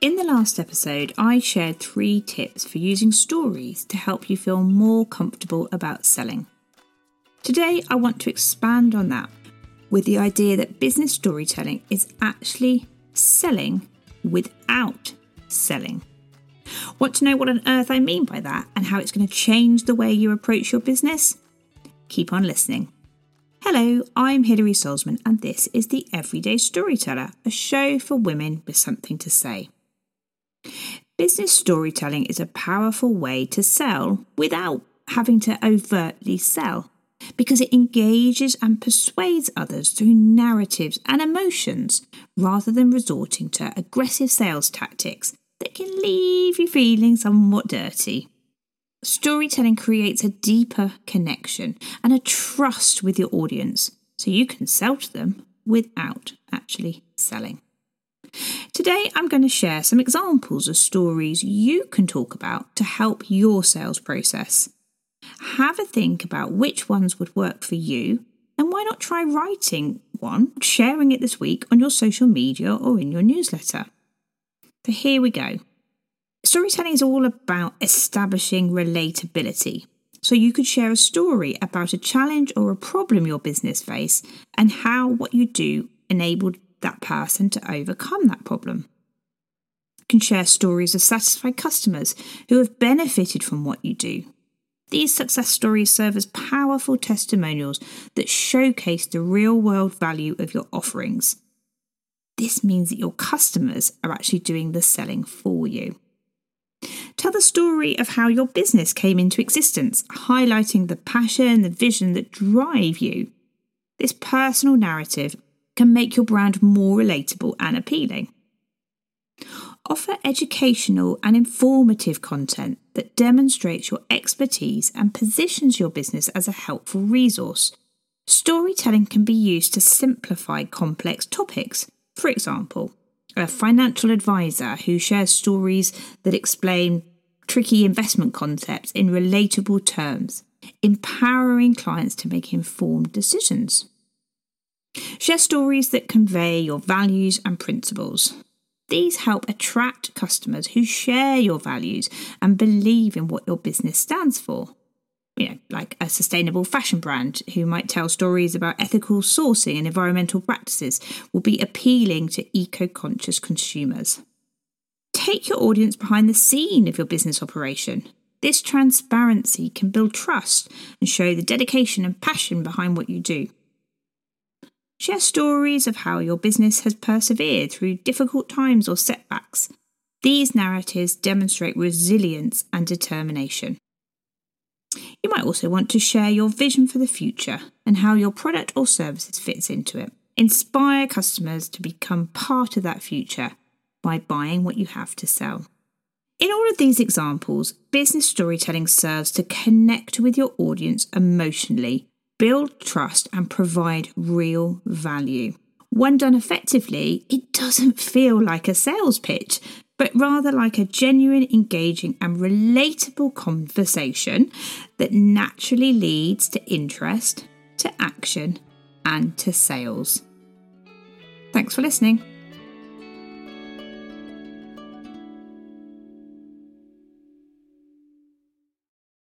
In the last episode, I shared three tips for using stories to help you feel more comfortable about selling. Today, I want to expand on that with the idea that business storytelling is actually selling without selling. Want to know what on earth I mean by that and how it's going to change the way you approach your business? Keep on listening. Hello, I'm Hilary Salzman, and this is The Everyday Storyteller, a show for women with something to say. Business storytelling is a powerful way to sell without having to overtly sell because it engages and persuades others through narratives and emotions rather than resorting to aggressive sales tactics that can leave you feeling somewhat dirty. Storytelling creates a deeper connection and a trust with your audience so you can sell to them without actually selling. Today, I'm going to share some examples of stories you can talk about to help your sales process. Have a think about which ones would work for you, and why not try writing one, sharing it this week on your social media or in your newsletter. So, here we go. Storytelling is all about establishing relatability. So you could share a story about a challenge or a problem your business face and how what you do enabled that person to overcome that problem. You can share stories of satisfied customers who have benefited from what you do. These success stories serve as powerful testimonials that showcase the real world value of your offerings. This means that your customers are actually doing the selling for you. Tell the story of how your business came into existence, highlighting the passion, the vision that drive you. This personal narrative can make your brand more relatable and appealing. Offer educational and informative content that demonstrates your expertise and positions your business as a helpful resource. Storytelling can be used to simplify complex topics. For example, a financial advisor who shares stories that explain tricky investment concepts in relatable terms, empowering clients to make informed decisions. Share stories that convey your values and principles. These help attract customers who share your values and believe in what your business stands for. You know, like a sustainable fashion brand who might tell stories about ethical sourcing and environmental practices will be appealing to eco conscious consumers. Take your audience behind the scene of your business operation. This transparency can build trust and show the dedication and passion behind what you do. Share stories of how your business has persevered through difficult times or setbacks. These narratives demonstrate resilience and determination. You might also want to share your vision for the future and how your product or services fits into it. Inspire customers to become part of that future by buying what you have to sell. In all of these examples, business storytelling serves to connect with your audience emotionally build trust and provide real value. When done effectively, it doesn't feel like a sales pitch, but rather like a genuine, engaging, and relatable conversation that naturally leads to interest, to action, and to sales. Thanks for listening.